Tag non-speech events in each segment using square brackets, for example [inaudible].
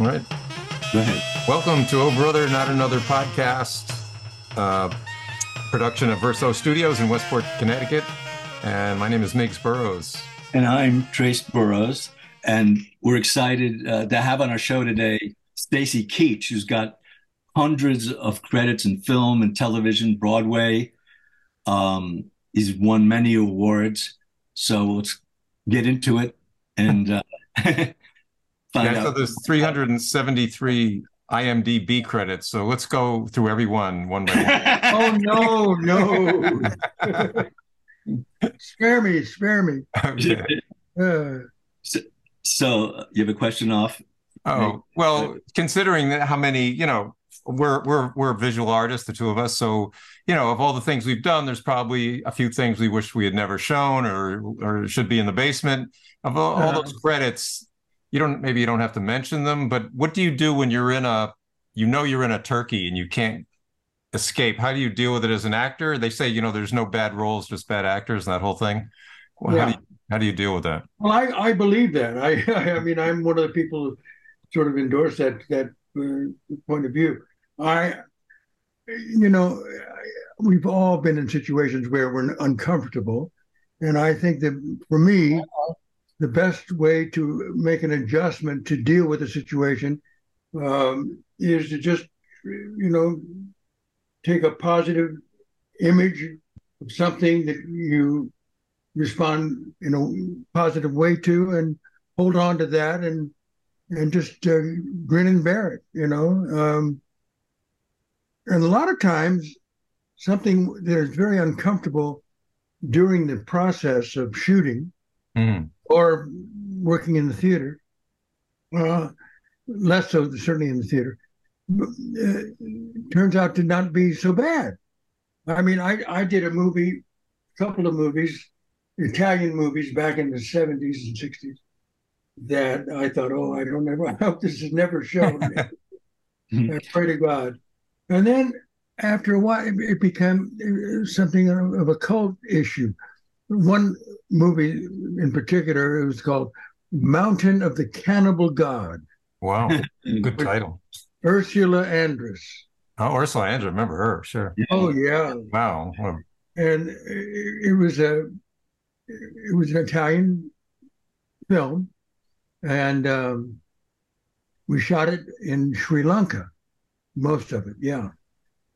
All right. Go ahead. Welcome to Oh Brother, Not Another podcast, uh, production of Verso Studios in Westport, Connecticut. And my name is Miggs Burroughs. And I'm Trace Burroughs. And we're excited uh, to have on our show today Stacy Keach, who's got hundreds of credits in film and television, Broadway. Um, he's won many awards. So let's get into it and uh, [laughs] Yeah, so there's 373 IMDb credits. So let's go through every one one by one. [laughs] Oh no, no. spare me, spare me. Okay. Uh, so uh, you have a question off? Oh, well, considering that how many, you know, we're we're we're visual artists, the two of us. So, you know, of all the things we've done, there's probably a few things we wish we had never shown or or should be in the basement. Of all, all those credits, you don't maybe you don't have to mention them, but what do you do when you're in a you know you're in a turkey and you can't escape? How do you deal with it as an actor? They say, you know, there's no bad roles, just bad actors, and that whole thing. Well, how do you how do you deal with that? well, I, I believe that. I [laughs] I mean, I'm one of the people who sort of endorse that that uh, point of view. I, you know, we've all been in situations where we're uncomfortable, and I think that for me, the best way to make an adjustment to deal with the situation um, is to just, you know, take a positive image of something that you respond in a positive way to and hold on to that and and just uh, grin and bear it you know um, and a lot of times something that is very uncomfortable during the process of shooting Mm. Or working in the theater. Uh, less so certainly in the theater. Uh, turns out to not be so bad. I mean i i did a movie a couple of movies italian movies back in the 70s and 60s that i thought oh i don't ever [laughs] i hope this is never shown [laughs] i pray to god. And then after a while it, became uh, something of a cult issue one movie in particular it was called mountain of the cannibal god Wow, [laughs] good title. ursula andress Oh, Ursula Andress, remember her? Sure. oh yeah Wow. And it, it was a it was an Italian film, and um, we shot it in Sri Lanka, most of it, yeah,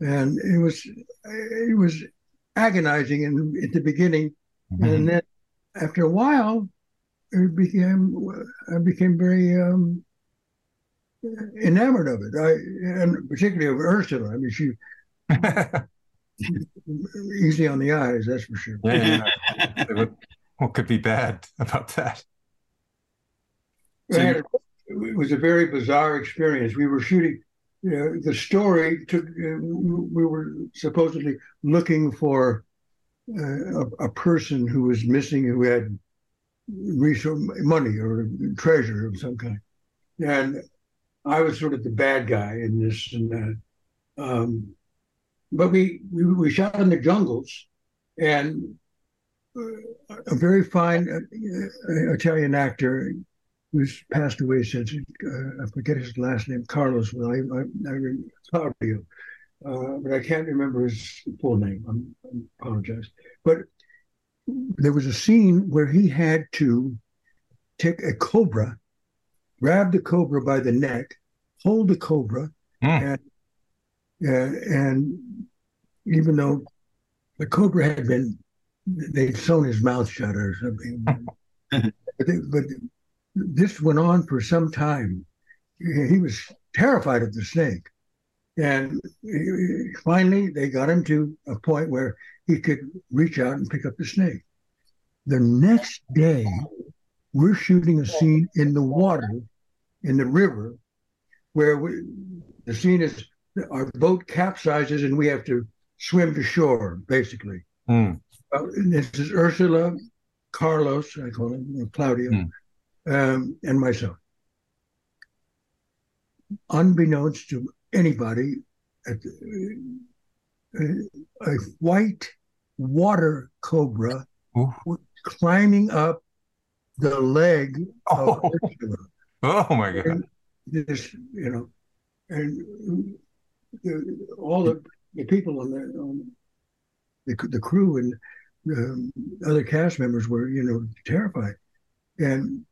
and it was it was agonizing in at the beginning, and then after a while, it became I became very um, enamored of it. I and particularly of Ursula. I mean, she [laughs] easy on the eyes, that's for sure. yeah, yeah. [laughs] What, what could be bad about that? We had it was a very bizarre experience. We were shooting. You know, the story took. Uh, we were supposedly looking for uh, a, a person who was missing, who had resource, money or treasure of some kind, and I was sort of the bad guy in this and that. Um, but we, we we shot in the jungles, and uh, a very fine uh, Italian actor who's passed away since. Uh, I forget his last name, Carlos. Well, I, I, I Claudio, uh, but I can't remember his full name. I'm, I apologize. But there was a scene where he had to take a cobra, grab the cobra by the neck, hold the cobra, Hmm. and uh, and even though the cobra had been, they'd sewn his mouth shut or something. [laughs] but, they, but this went on for some time. He was terrified of the snake. And finally, they got him to a point where he could reach out and pick up the snake. The next day, we're shooting a scene in the water, in the river, where we, the scene is our boat capsizes and we have to swim to shore, basically. Hmm. Uh, this is Ursula, Carlos, I call him, Claudio, Hmm. um, and myself. Unbeknownst to anybody, at the, uh, a white water cobra Ooh. climbing up the leg [laughs] of Oh. Ursula. Oh my God. this, you know, and the, all the, the people on the on the, the crew and um, other cast members were, you know, terrified. And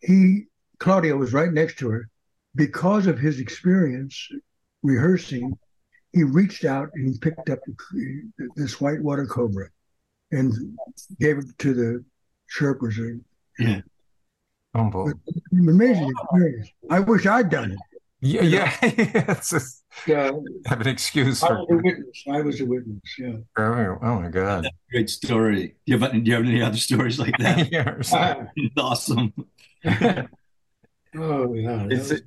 he, Claudia, was right next to her. Because of his experience rehearsing, he reached out and he picked up this whitewater cobra and gave it to the Sherpas. Yeah. [clears throat] Oh, amazing experience. I wish I'd done it. Yeah, yeah. [laughs] it's just, yeah. Have an excuse I for. Was a witness. I was a witness. Yeah. Oh, oh my God. That's a great story. Do you, have, do you have any other stories like that? [laughs] yeah. [laughs] awesome. oh yeah. It's a,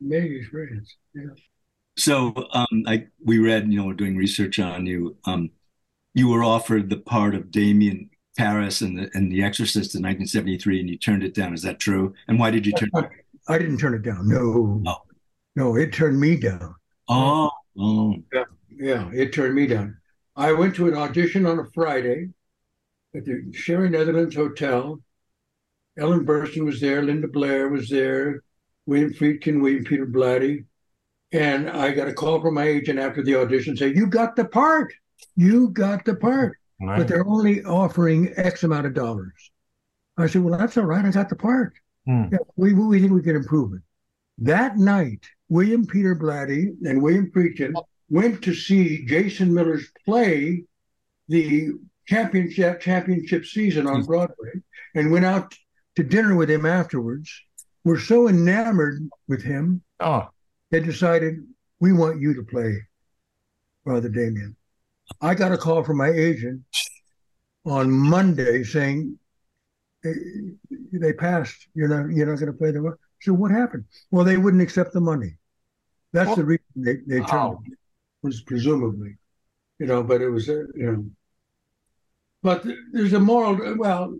amazing experience. Yeah. So um, I we read, you know, we're doing research on you. Um, you were offered the part of Damien Karras and the and The Exorcist in 1973, and you turned it down. Is that true? And why did you turn? I, I didn't turn it down. No. Oh. No, it turned me down. Oh. oh. Yeah, yeah, it turned me down. I went to an audition on a Friday at the Sherry Netherlands Hotel. Ellen Burstyn was there, Linda Blair was there, William Friedkin, William Peter Blatty. And I got a call from my agent after the audition saying, You got the part. You got the part. Right. But they're only offering X amount of dollars. I said, Well, that's all right. I got the part. Hmm. Yeah, we, we think we can improve it. That night, William Peter Blatty and William Friedkin went to see Jason Miller's play, the championship championship season on Broadway, and went out to dinner with him afterwards. We're so enamored with him. Oh they decided we want you to play Father Damien. I got a call from my agent on Monday saying they passed. You're not you're not going to play the. So what happened? Well, they wouldn't accept the money. That's well, the reason they they turned. Wow. Was presumably, you know, but it was uh, you know. But there's a moral. Well,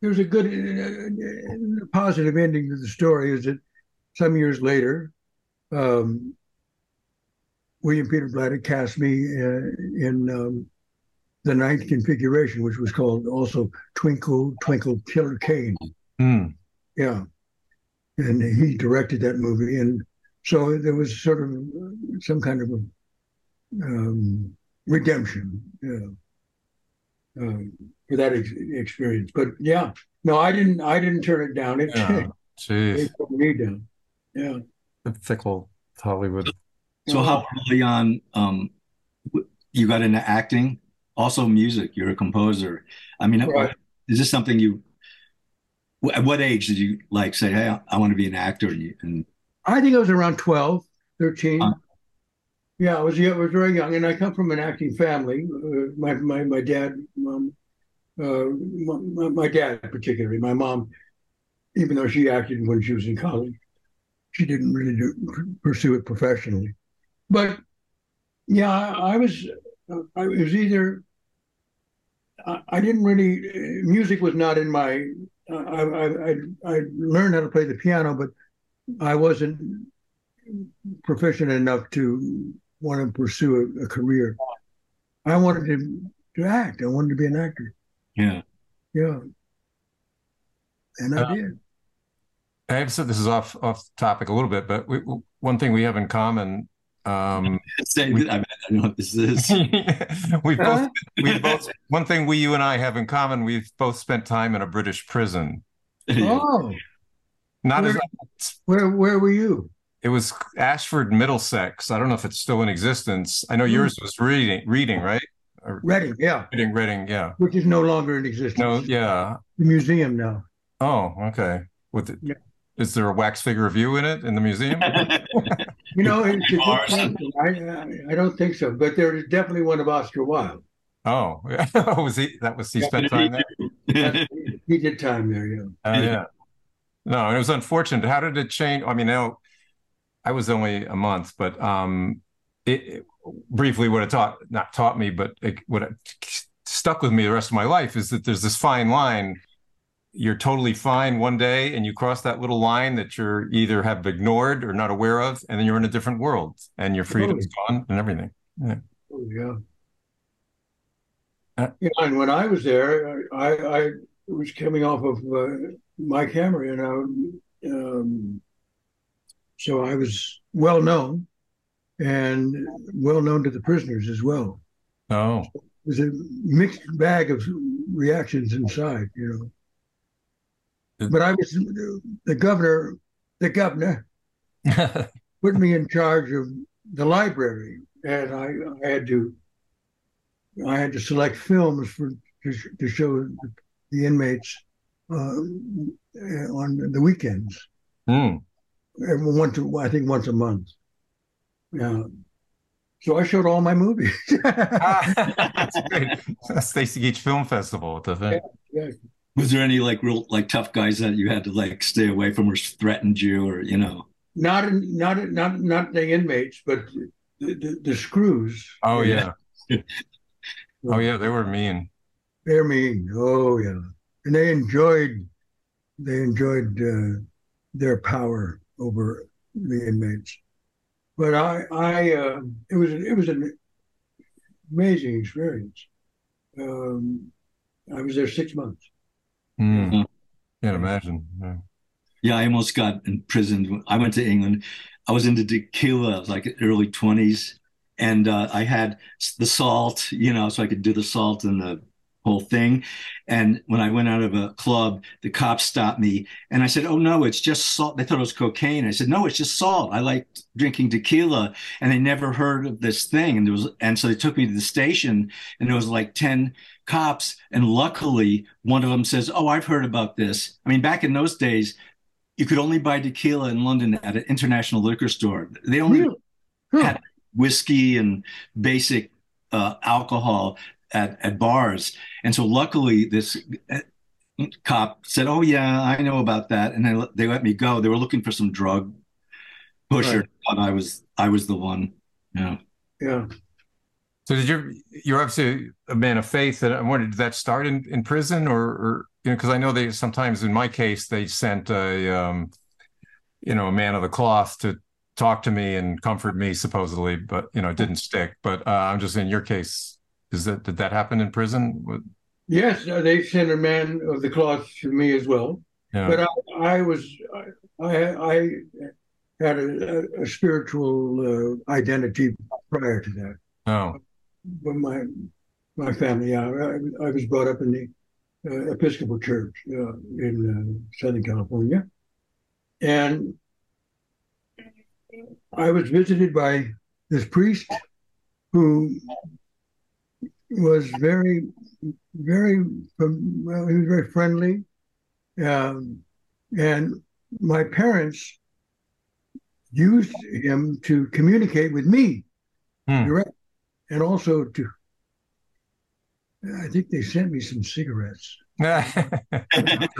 there's a good, uh, uh positive ending to the story. Is that some years later, um, William Peter Blatty cast me uh, in um, the ninth configuration, which was called also Twinkle Twinkle Killer Kane. Mm. Yeah, and he directed that movie, and so there was sort of some kind of a um, redemption, you know, um, for that ex- experience. But yeah, no, I didn't. I didn't turn it down. It, yeah. [laughs] it put me down. Yeah fickle Hollywood. So how early on um, you got into acting? Also music. You're a composer. I mean, right. is this something you? At what age did you like say, "Hey, I, want to be an actor"? And I think I was around 12, 13. Uh, yeah, I was, yeah, I was very young, and I come from an acting family. Uh, my, my my dad, mom, uh, my, my dad particularly. My mom, even though she acted when she was in college, she didn't really do, pursue it professionally. But yeah, I, I was. I was either. I, I, didn't really. Music was not in my. I, I I learned how to play the piano, but I wasn't proficient enough to want to pursue a, a career. I wanted to, to act. I wanted to be an actor. Yeah. Yeah. And I uh, did. I have said this is off off topic a little bit, but we, one thing we have in common. Um, [laughs] Say, we, I, mean, I know what this is. [laughs] we both we both one thing we you and I have in common. We've both spent time in a British prison. [laughs] Oh, not where, as where where were you? It was Ashford, Middlesex. I don't know if it's still in existence. I know mm. yours was reading, reading, right? Reading, yeah. Reading, Reading, yeah. Which is no longer in existence. No, yeah. The museum now. Oh, okay. With it, yeah. Is there a wax figure of you in it in the museum? [laughs] you know, it's a good question. I, I don't think so, but there is definitely one of Oscar Wilde. Oh, yeah. [laughs] was he? That was he spent time there. he did time there, yeah. Uh, yeah. No, it was unfortunate. How did it change? I mean, now I was only a month, but um, it, it briefly what it taught not taught me, but it, what it stuck with me the rest of my life is that there's this fine line. You're totally fine one day and you cross that little line that you're either have ignored or not aware of and then you're in a different world and your freedom's oh. gone and everything. Yeah. Oh, yeah. Uh, yeah, and when I was there, I, I was coming off of uh, Mike Hammer, you know, um, so I was well known and well known to the prisoners as well. Oh, it was a mixed bag of reactions inside, you know. But I was the governor. The governor [laughs] put me in charge of the library, and I, I had to I had to select films for to, to show the inmates uh, on the weekends. Mm. Once, I think once a month. Yeah. So I showed all my movies. [laughs] That's great. Stacy Keach Film Festival. The thing. Yeah, yeah. Was there any like real like tough guys that you had to like stay away from or threatened you or you know? Not not not not the inmates, but the, the, the screws. Oh yeah. [laughs] oh yeah, they were mean. They're mean. Oh yeah, and they enjoyed they enjoyed uh, their power over the inmates. But I, I, uh, it was it was an amazing experience. Um, I was there six months. Mm. Can't imagine. Yeah. yeah, I almost got imprisoned. I went to England. I was into tequila. I was like early twenties, and uh, I had the salt, you know, so I could do the salt and the whole thing. And when I went out of a club, the cops stopped me and I said, Oh, no, it's just salt. They thought it was cocaine. I said, No, it's just salt. I like drinking tequila. And they never heard of this thing. And there was, and so they took me to the station and there was like 10 cops. And luckily, one of them says, Oh, I've heard about this. I mean, back in those days, you could only buy tequila in London at an international liquor store. They only really? had whiskey and basic uh, alcohol at, at bars. And so luckily this uh, cop said, "Oh yeah, I know about that," and they they let me go. They were looking for some drug pusher, right. but I was I was the one. Yeah. Yeah. So did you you're obviously a man of faith, and I wondered did that start in, in prison or, or you know because I know they sometimes in my case they sent a um, you know a man of the cloth to talk to me and comfort me supposedly, but you know it didn't stick. But uh, I'm just in your case, is that did that happen in prison? Yes, uh, they sent a man of the cloth to me as well. Yeah. But I, I was I, I had a, a spiritual uh, identity prior to that. Oh, when my my family, yeah, I, I, was brought up in the uh, Episcopal Church uh, in uh, Southern California, and I was visited by this priest who was very, very, well, he was very friendly. Um, and my parents used him to communicate with me hmm. direct, and also to, I think they sent me some cigarettes.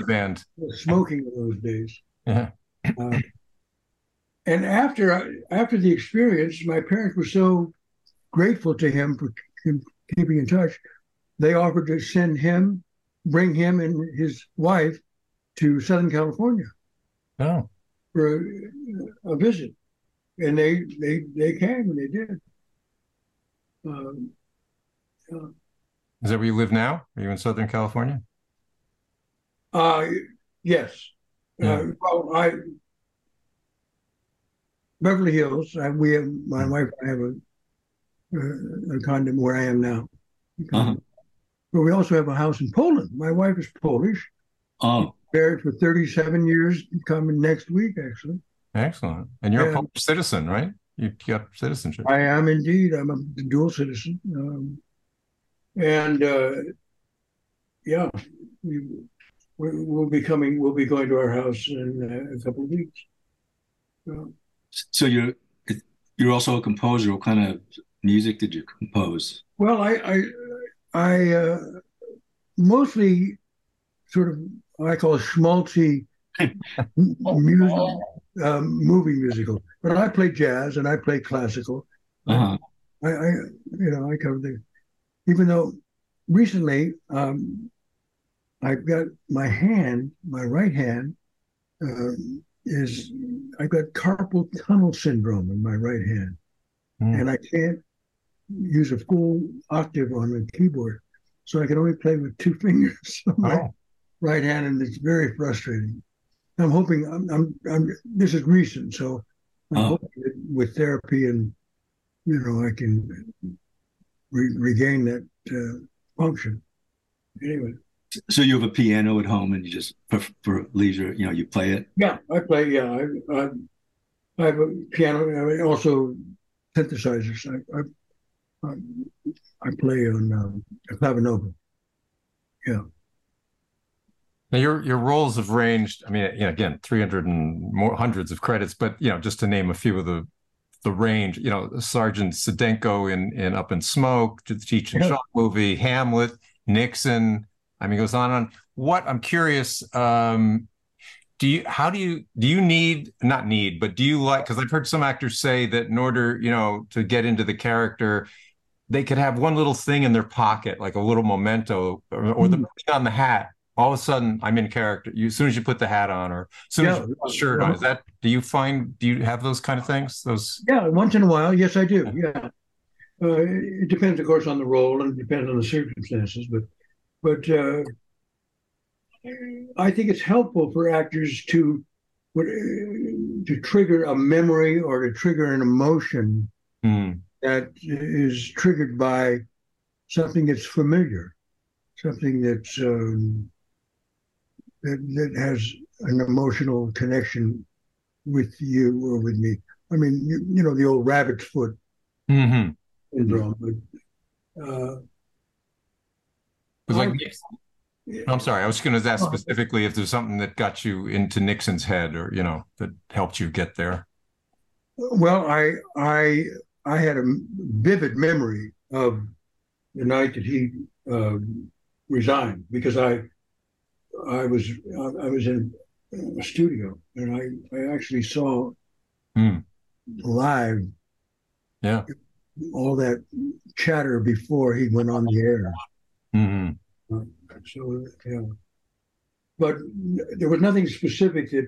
band. [laughs] Smoking in those days. Yeah. Uh, and after after the experience, my parents were so grateful to him for keeping in touch, they offered to send him, bring him and his wife to Southern California. Oh. For a, a visit. And they they they came and they did. Um, uh, Is that where you live now? Are you in Southern California? Uh, yes. Yeah. Uh, well, I Beverly Hills. I, we have my hmm. wife. I have a a condom where I am now. Uh-huh. But we also have a house in Poland. My wife is Polish. Oh. Married for 37 years, coming next week, actually. Excellent. And you're and, a Polish citizen, right? You've got citizenship. I am indeed. I'm a dual citizen. Um, and uh, yeah, we, we'll be coming, we'll be going to our house in uh, a couple of weeks. so you're you're also a composer. What kind of music did you compose? Well, I I, I uh, mostly sort of I call schmaltzy [laughs] music, um, movie musical, but I play jazz and I play classical. Uh-huh. I, I, you know I cover the even though recently um, I've got my hand, my right hand um, is I've got carpal tunnel syndrome in my right hand, mm. and I can't use a full octave on the keyboard. So I can only play with two [laughs] fingers on my oh. right hand, and it's very frustrating. I'm hoping I'm, I'm, I'm, this is recent, so oh. with therapy and you know I can re- regain that uh, function. Anyway. So you have a piano at home, and you just for, for leisure, you know, you play it. Yeah, I play. Yeah, I, I, I have a piano. I also synthesizers. I, I, I play on um, clavinova. Yeah. Now your your roles have ranged. I mean, you know, again, three hundred and more hundreds of credits, but you know, just to name a few of the the range. You know, Sergeant Stedenko in in Up in Smoke, the Cheech and yeah. movie, Hamlet, Nixon. I mean, it goes on and on. What I'm curious, um, do you how do you do you need not need, but do you like because I've heard some actors say that in order, you know, to get into the character, they could have one little thing in their pocket, like a little memento or, or the mm. on the hat all of a sudden I'm in character. You, as soon as you put the hat on, or as soon yeah. as you put the shirt on, is that? Do you find? Do you have those kind of things? Those? Yeah, once in a while, yes, I do. Yeah, uh, it depends, of course, on the role and it depends on the circumstances. But, but uh, I think it's helpful for actors to to trigger a memory or to trigger an emotion mm. That is triggered by something that's familiar, something that's um, that, that has an emotional connection with you or with me. I mean, you, you know, the old rabbit's foot mm-hmm. syndrome. But, uh, like, I'm sorry, I was going to ask oh. specifically if there's something that got you into Nixon's head, or you know, that helped you get there. Well, I I I had a vivid memory of the night that he uh, resigned because I I was I was in a studio and I, I actually saw mm. live yeah all that chatter before he went on the air. Mm-hmm. Uh, so yeah, but there was nothing specific that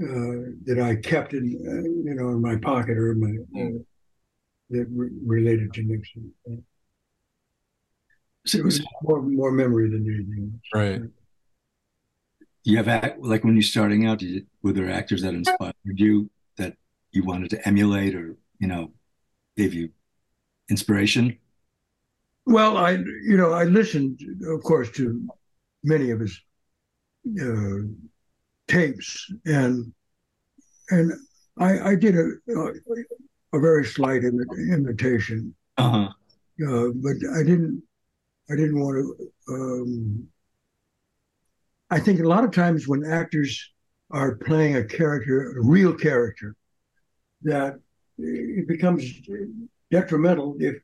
uh, that I kept in uh, you know in my pocket or in my uh, that re- related to Nixon. So it was more more memory than anything. Right. You have act like when you're starting out. You, were there actors that inspired you that you wanted to emulate, or you know, gave you inspiration? Well, I you know I listened, of course, to many of his uh, tapes, and and I, I did a, a, a very slight imitation, uh-huh. uh, but I didn't I didn't want to. Um, I think a lot of times when actors are playing a character, a real character, that it becomes detrimental if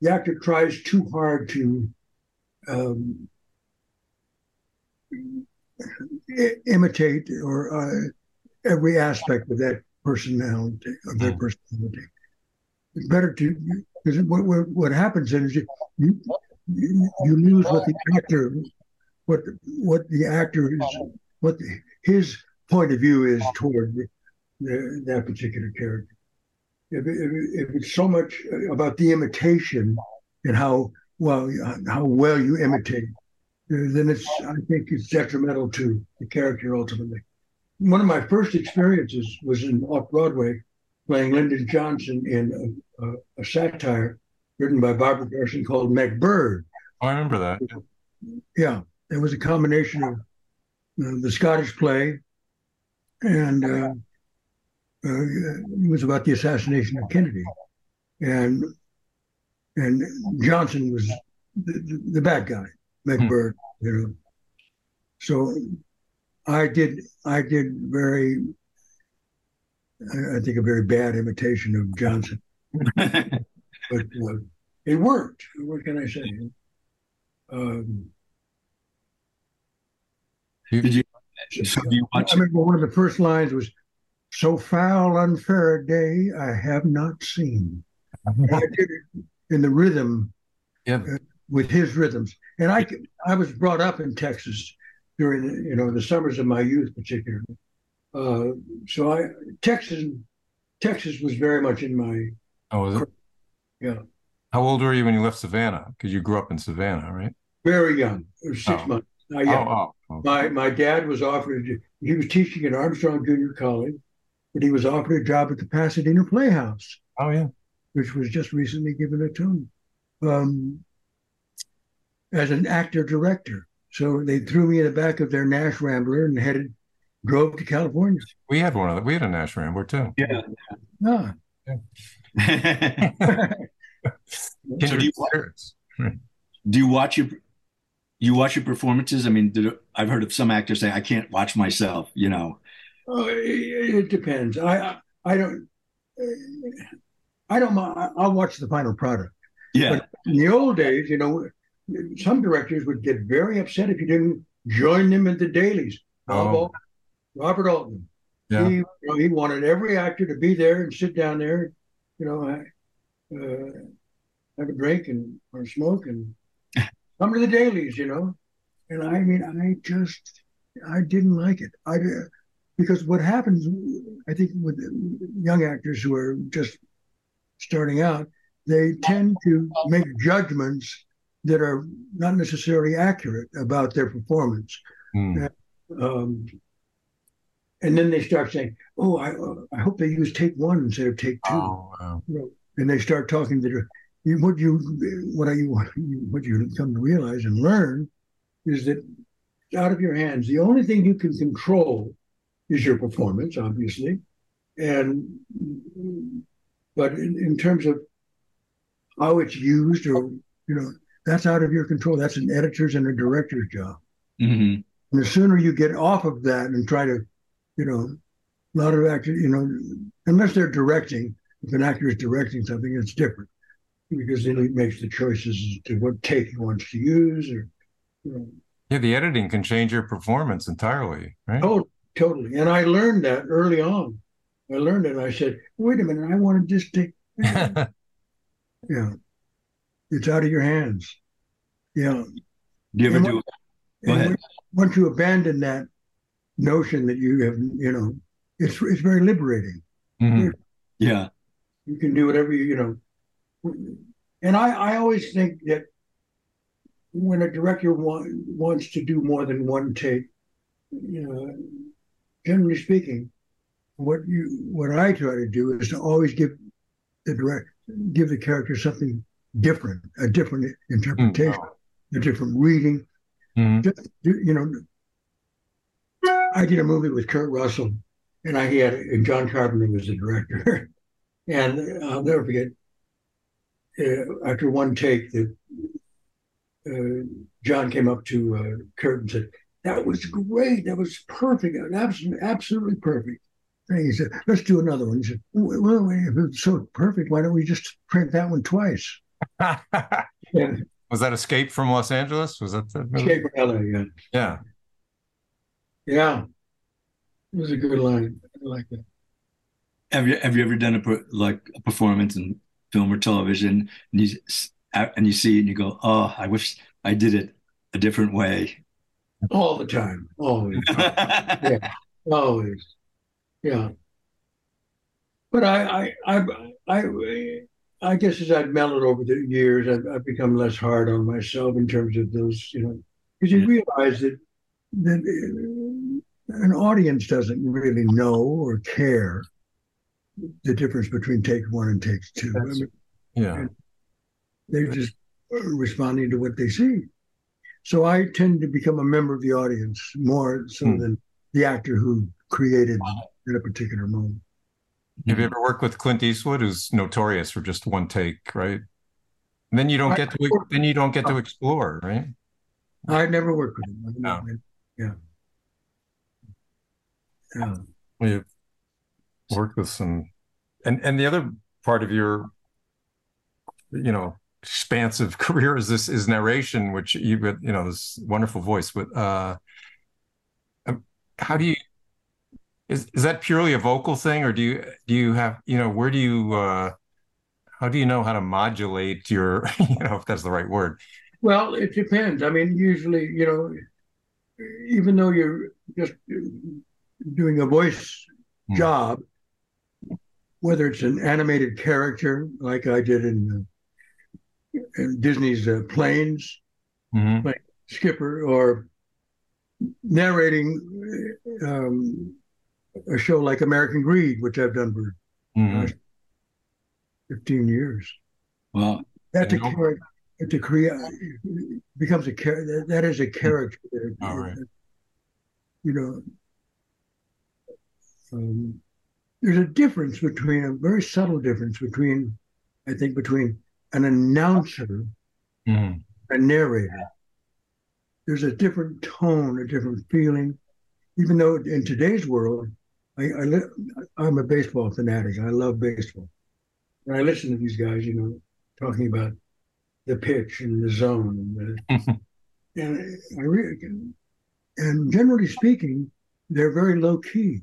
the actor tries too hard to um, imitate or uh, every aspect of that personality of their mm. personality. It's better to because what, what, what happens is you, you you, lose what the actor, what what the actor is, what the, his point of view is toward the, the, that particular character. If, if, if, it's so much about the imitation and how well how well you imitate, then it's I think it's detrimental to the character ultimately. One of my first experiences was in off Broadway, playing Lyndon Johnson in a, a, a satire written by Barbara Garson called MacBird. Oh, I remember that. Yeah, it was a combination of uh, the Scottish play and uh, uh, it was about the assassination of Kennedy, and and Johnson was the, the, the bad guy, MacBird, hmm. you know. So I did I did very I think a very bad imitation of Johnson. [laughs] but uh, it worked. What can I say? Um, Did you? So you watch? I remember one of the first lines was, "So foul, unfair a day I have not seen." I did it in the rhythm, yeah. Uh, with his rhythms. And I, I was brought up in Texas during the, you know the summers of my youth, particularly. Uh, so I Texas, Texas was very much in my. Oh, was it? Yeah. How old were you when you left Savannah? Because you grew up in Savannah, right? Very young, six oh. months. Oh, oh, My my dad was offered. He was teaching at Armstrong Junior College, but he was offered a job at the Pasadena Playhouse. Oh yeah, which was just recently given a tone um, as an actor director. So they threw me in the back of their Nash Rambler and headed drove to California. We had one of them. We had a Nash Rambler too. Yeah. Ah. Yeah. [laughs] so do you, watch, [laughs] do you watch your you watch your performances? I mean, did, I've heard of some actors say, "I can't watch myself." You know. Oh, it, it depends. I I don't. I don't. I'll watch the final product. Yeah. But in the old days, you know, some directors would get very upset if you didn't join them at the dailies. Oh. Robert Altman. Yeah. He, you know, he wanted every actor to be there and sit down there, you know, uh, have a drink and or smoke and [laughs] come to the dailies, you know. And I mean, I just, I didn't like it. I because what happens, I think, with young actors who are just starting out, they tend to make judgments that are not necessarily accurate about their performance. Mm. Um, and then they start saying, "Oh, I, uh, I hope they use take one instead of take two. Oh, wow. And they start talking to what you what you what you come to realize and learn is that out of your hands. The only thing you can control is your performance, obviously, and but in, in terms of how it's used, or you know, that's out of your control. That's an editor's and a director's job. Mm-hmm. And the sooner you get off of that and try to, you know, a lot of actors, you know, unless they're directing, if an actor is directing something, it's different because then he makes the choices as to what take he wants to use, or you know. Yeah, the editing can change your performance entirely, right? Oh, totally. And I learned that early on. I learned it. I said, wait a minute, I want to just take. [laughs] yeah, it's out of your hands. Yeah. Do you ever do? Go ahead. Once you abandon that notion that you have, you know, it's it's very liberating. Mm-hmm. Yeah. You can do whatever you, you know. And I, I always think that when a director want, wants to do more than one take, you know, generally speaking, what you what I try to do is to always give the direct give the character something different, a different interpretation, mm-hmm. a different reading. Mm-hmm. Just, you know, I did a movie with Kurt Russell, and I had and John Carpenter was the director, [laughs] and I'll never forget. Uh, after one take, that uh, John came up to uh, Kurt and said, "That was great. That was perfect. Absolutely, absolutely perfect." And he said, "Let's do another one." He said, "Well, if it's so perfect, why don't we just print that one twice?" [laughs] yeah. Was that Escape from Los Angeles? Was that the Escape from LA? Yeah. Yeah. Yeah. It was a good line. I like that. Have you Have you ever done a like a performance in film or television, and you and you see it and you go, "Oh, I wish I did it a different way." All the time, always. [laughs] yeah, always. Yeah. But I, I, I, I, I guess as I've mellowed over the years, I've, I've become less hard on myself in terms of those, you know, because you realize that that uh, an audience doesn't really know or care the difference between take one and take two. I mean, yeah, they're just responding to what they see. So I tend to become a member of the audience more so hmm. than the actor who created at a particular moment. Have you ever worked with Clint Eastwood, who's notorious for just one take, right? And then you don't get to then you don't get to explore, right? I've never worked with him. No. Yeah. Yeah. We've worked with some, and and the other part of your, you know, expansive [laughs] career is this is narration, which you with you know this wonderful voice. But uh, um, how do you is is that purely a vocal thing, or do you do you have you know where do you uh, how do you know how to modulate your [laughs] you know if that's the right word? Well, it depends. I mean, usually you know, even though you're just doing a voice hmm. job, whether it's an animated character like I did in, uh, in Disney's uh, Planes, mm-hmm. like Skipper, or narrating um, a show like American Greed, which I've done for mm-hmm. 15 years. Well, that's a character. To create becomes a character. That is a character. All right. You know, um, there's a difference between a very subtle difference between, I think, between an announcer, mm-hmm. a narrator. There's a different tone, a different feeling. Even though in today's world, I, I I'm a baseball fanatic. I love baseball. And I listen to these guys, you know, talking about the pitch and the zone. And, the, [laughs] and I really, and generally speaking, they're very low key.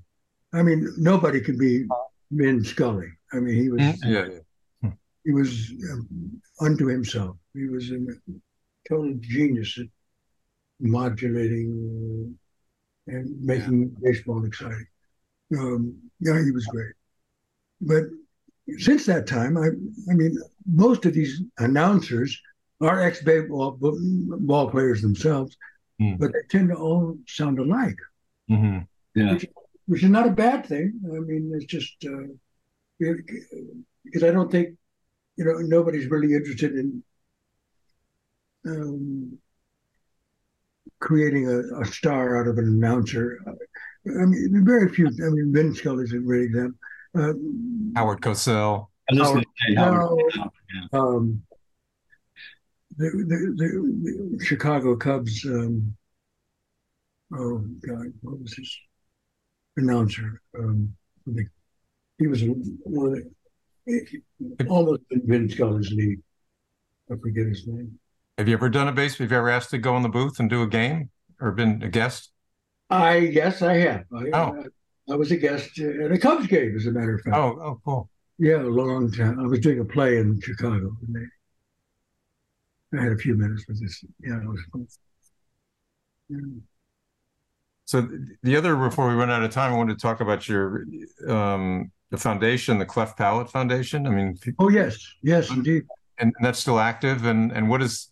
I mean, nobody could be Vin Scully. I mean, he was mm-hmm. yeah, yeah. he was um, unto himself. He was a total genius at modulating and making yeah. baseball exciting. Um, yeah, he was great. But since that time, I, I mean, most of these announcers are ex-baseball ball players themselves, mm. but they tend to all sound alike. Mm-hmm. Yeah, which, which, is not a bad thing. I mean, it's just uh, because I don't think you know nobody's really interested in um, creating a, a, star out of an announcer. I mean, very few. I mean, Vin Scully's a great example. Uh, Howard Cosell. Howard, Howard, um, the, the, the, Chicago Cubs. Um, oh God, what was his announcer? Um, he was one of the, almost in Vin Scully's league. I forget his name. Have you ever done a base? Have you ever asked to go in the booth and do a game or been a guest? I yes, I have. I, oh. I, I was a guest at a Cubs game, as a matter of fact. Oh, oh, cool. Yeah, a long time. I was doing a play in Chicago, and they, I had a few minutes with this. Yeah, it was fun. Yeah. So the other, before we run out of time, I wanted to talk about your um, the foundation, the Cleft Palate Foundation. I mean, oh yes, yes, indeed. And, and that's still active. And and what is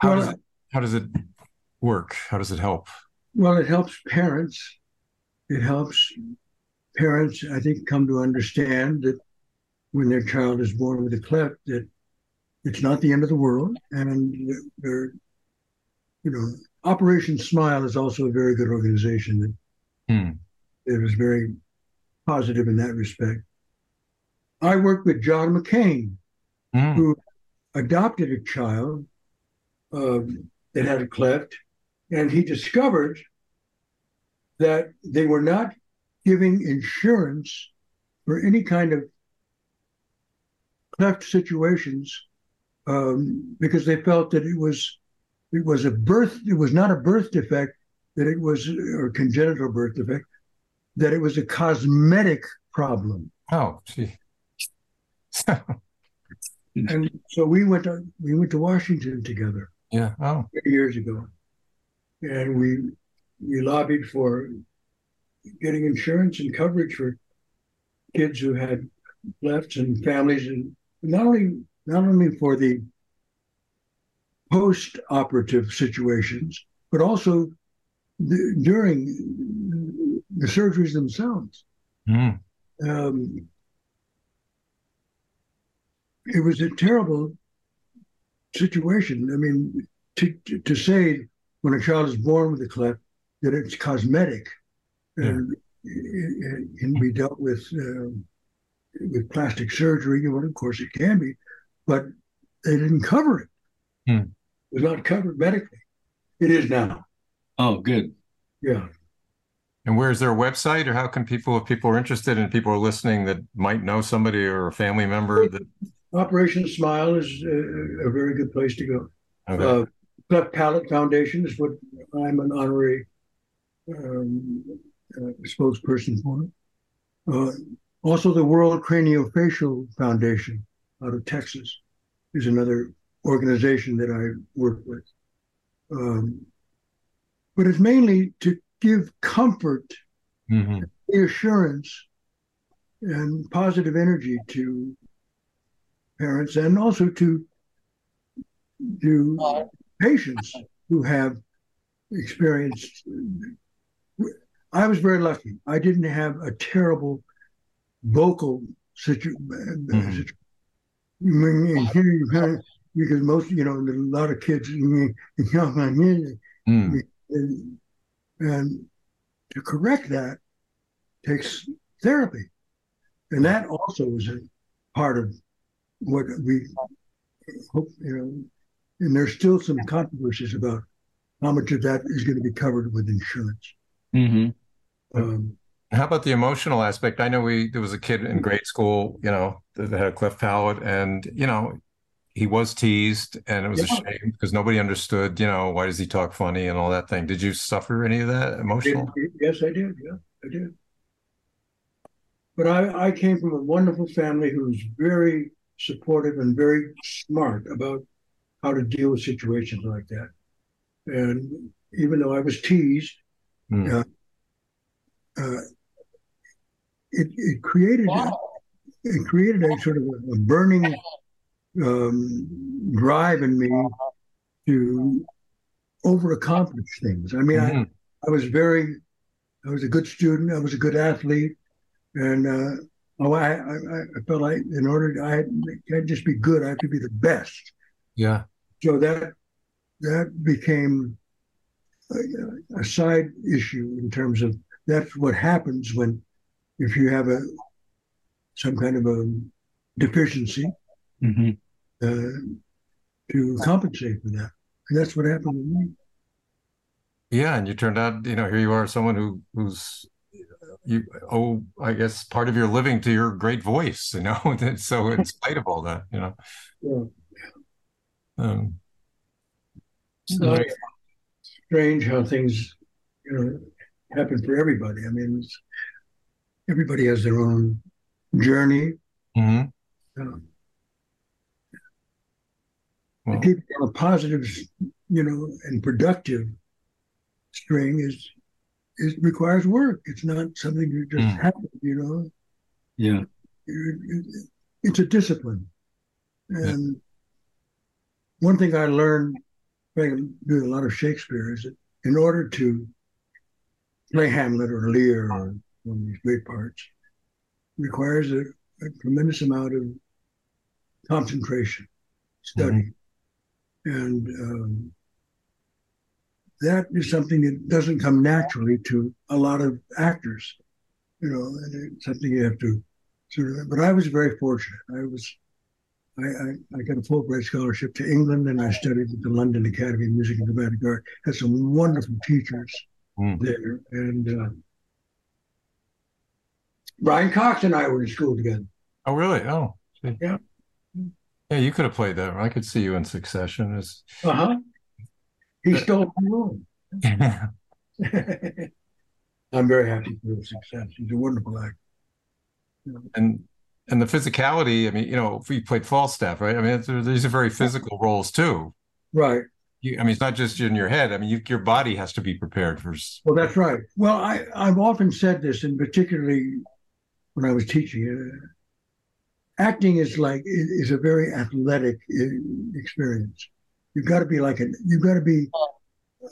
how well, does it, how does it work? How does it help? Well, it helps parents. It helps parents, I think, come to understand that when their child is born with a cleft, that it's not the end of the world, and they're, you know, Operation Smile is also a very good organization that hmm. it was very positive in that respect. I worked with John McCain, hmm. who adopted a child uh, that had a cleft, and he discovered that they were not giving insurance for any kind of cleft situations um, because they felt that it was it was a birth it was not a birth defect that it was or congenital birth defect that it was a cosmetic problem. Oh gee. [laughs] and so we went to we went to washington together. Yeah oh. Years ago and we we lobbied for getting insurance and coverage for kids who had left and families, and not only not only for the post-operative situations, but also the, during the surgeries themselves. Mm. Um, it was a terrible situation. I mean, to, to, to say when a child is born with a cleft that it's cosmetic and it can be dealt with uh, with plastic surgery. Well, of course, it can be, but they didn't cover it. Hmm. It was not covered medically. It is now. Oh, good. Yeah. And where is there a website, or how can people, if people are interested and people are listening that might know somebody or a family member that Operation Smile is a, a very good place to go. Okay. Uh, Cleft Palate Foundation is what I'm an honorary um, uh, spokesperson for. Uh, also, the World Craniofacial Foundation out of Texas is another organization that I work with. Um, but it's mainly to give comfort, mm-hmm. reassurance, and positive energy to parents and also to to patients who have experienced I was very lucky. I didn't have a terrible vocal situ- mm-hmm. situation. Here you kind of, because most, you know, a lot of kids, mm. and, and to correct that takes therapy. And that also is a part of what we hope, you know, and there's still some controversies about how much of that is going to be covered with insurance. Mm-hmm. Um, how about the emotional aspect? I know we there was a kid in grade school, you know, that had a cleft palate, and you know, he was teased, and it was yeah. a shame because nobody understood, you know, why does he talk funny and all that thing. Did you suffer any of that emotional? Yes, I did. Yeah, I did. But I, I came from a wonderful family who was very supportive and very smart about how to deal with situations like that. And even though I was teased, mm. uh, uh, it, it created wow. it created a sort of a, a burning um, drive in me to overaccomplish things. I mean, mm-hmm. I, I was very, I was a good student. I was a good athlete, and uh, oh, I, I, I felt like in order to, I can't just be good. I have to be the best. Yeah. So that that became a, a side issue in terms of that's what happens when if you have a some kind of a deficiency mm-hmm. uh, to compensate for that, and that's what happened to me. Yeah, and you turned out, you know, here you are, someone who who's you oh, I guess part of your living to your great voice, you know. [laughs] so in spite of all that, you know. Yeah. Um, so, strange how things, you know, happen for everybody. I mean, everybody has their own journey. Mm-hmm. Um, well, to keep on a positive, you know, and productive string is it requires work. It's not something that just mm. happens, you know. Yeah, it, it, it's a discipline, and yeah. One thing I learned doing a lot of Shakespeare is that in order to play Hamlet or Lear or one of these great parts requires a, a tremendous amount of concentration, study, mm-hmm. and um, that is something that doesn't come naturally to a lot of actors, you know, and it's something you have to sort of. But I was very fortunate. I was, I, I, I got a Fulbright scholarship to England, and I studied at the London Academy of Music and Dramatic Art. Had some wonderful teachers mm. there, and uh, Brian Cox and I were in school together. Oh, really? Oh, yeah. Yeah, you could have played that. I could see you in Succession. As uh huh. He stole my role. [laughs] [laughs] I'm very happy for his success. He's a wonderful actor. And and the physicality. I mean, you know, if you played Falstaff, right? I mean, these are very physical roles too. Right. You, I mean, it's not just in your head. I mean, you, your body has to be prepared for. Well, that's right. Well, I I've often said this, and particularly when I was teaching, uh, acting is like is a very athletic uh, experience. You've got to be like an, you've got to be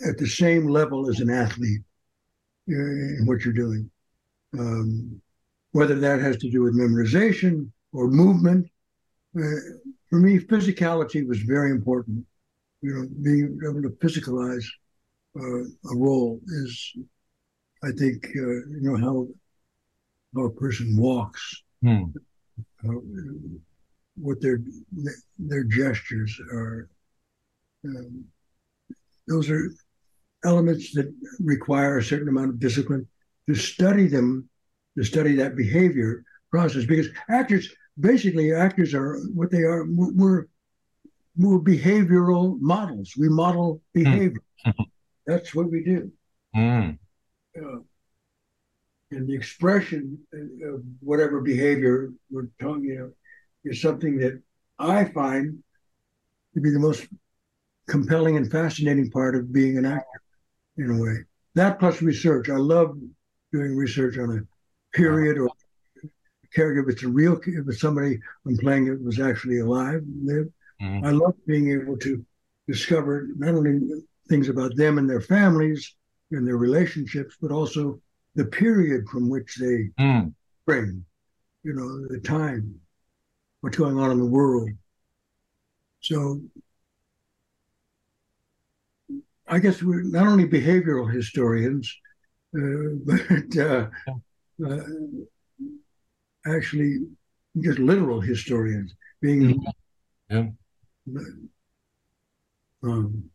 at the same level as an athlete in what you're doing. Um, whether that has to do with memorization or movement. Uh, for me, physicality was very important. You know, being able to physicalize uh, a role is, I think, uh, you know how how a person walks, hmm. how, what their their gestures are, um, those are elements that require a certain amount of discipline to study them, to study that behavior process. Because actors, basically, actors are what they are. We're we're behavioral models. We model behavior. Mm. [laughs] That's what we do. Mm. Uh, and the expression of whatever behavior we're talking, you know, is something that I find to be the most compelling and fascinating part of being an actor in a way. That plus research. I love doing research on a period or. If it's a real, if it's somebody I'm playing it was actually alive, lived. Mm-hmm. I love being able to discover not only things about them and their families and their relationships, but also the period from which they Mm. spring, you know, the time, what's going on in the world. So I guess we're not only behavioral historians, uh, [laughs] but uh, uh, actually just literal historians, being Yeah. um,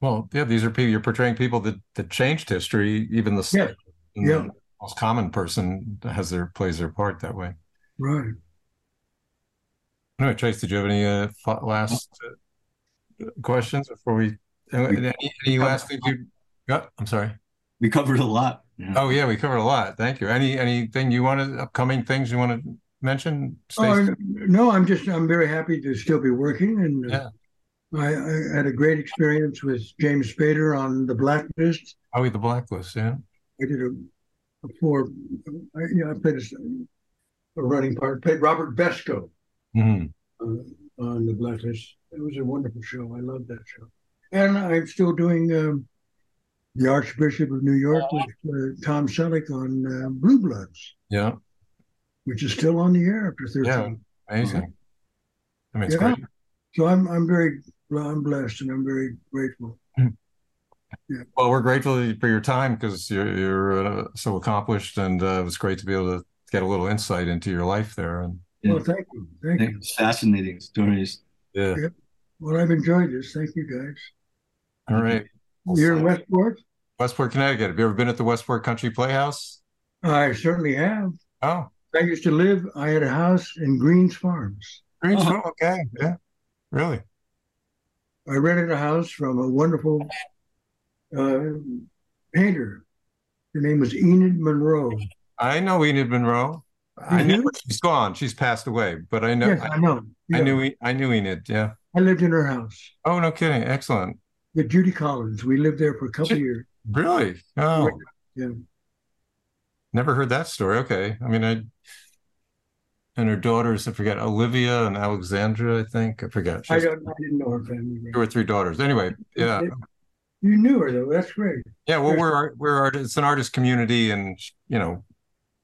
Well, yeah, these are people you're portraying people that that changed history. Even the, Yeah. the most common person has their plays their part that way. right. Anyway, Trace, did you have any uh, last uh, questions before we? Any, any last things you got? I'm sorry. We covered a lot. Yeah. Oh yeah, we covered a lot. Thank you. Any anything you wanted upcoming things you want to mention? Oh, no, I'm just I'm very happy to still be working, and uh, I, I had a great experience with James Spader on The Blacklist. Oh, the blacklist. Yeah. I did a, a four, I, you know, I played a, a running part. Played Robert Vesco hmm uh, on The Blacklist. It was a wonderful show. I loved that show, and I'm still doing um, the Archbishop of New York with uh, Tom Selleck on uh, Blue Bloods, Yeah. which is still on the air after 13. Yeah. Amazing. I mean, it's Yeah. great. So I'm I'm very I'm blessed and I'm very grateful. Yeah. Well, we're grateful for your time because you're you're uh, so accomplished, and uh, it was great to be able to get a little insight into your life there. And Yeah. Well, thank you, thank you. It's fascinating stories. yeah. Well, I've enjoyed this. Thank you, guys. All right. You're in Westport. Westport, Connecticut. Have you ever been at the Westport Country Playhouse? I certainly have. Oh, I used to live. I had a house in Greens Farms. Greens Greensville. Okay. Yeah. Really? I rented a house from a wonderful uh, painter. Her name was Enid Monroe. I know Enid Monroe. I You knew do? she's gone. She's passed away, but I know yes, I, I know. I knew I knew Enid. Yeah. I lived in her house Oh, no kidding. Excellent. With Judy Collins. We lived there for a couple years. Really? Oh, Yeah. never heard that story. Okay. I mean, I and her daughters, I forget, Olivia and Alexandra, I think. I forget. She I don't. I didn't know her family. two or three daughters. Anyway, yeah. You knew her though. That's great. Yeah, well, we're we're art, it's an artist community, and you know,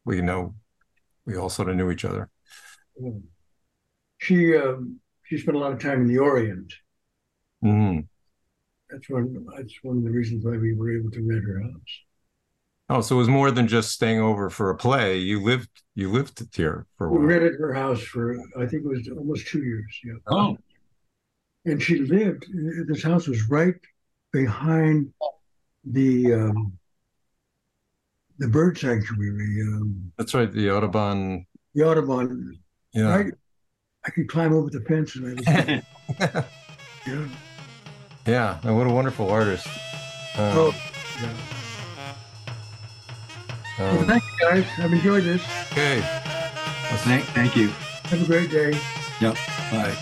we know we all sort of knew each other. She um, she spent a lot of time in the Orient. hmm That's one. That's one of the reasons why we were able to rent her house. Oh, so it was more than just staying over for a play. You lived you lived here for a We rented her house for I think it was almost two years. Yeah, Oh, and she lived. This house was right behind the um, the bird sanctuary, um, That's right, the Audubon. the Audubon. Yeah. I I could climb over the fence and I was [laughs] yeah. Yeah. And what a wonderful artist. Um, Oh, yeah. Well, um, thank you guys. I've enjoyed this. okay. thank, thank you. Have a great day. Yep. Bye.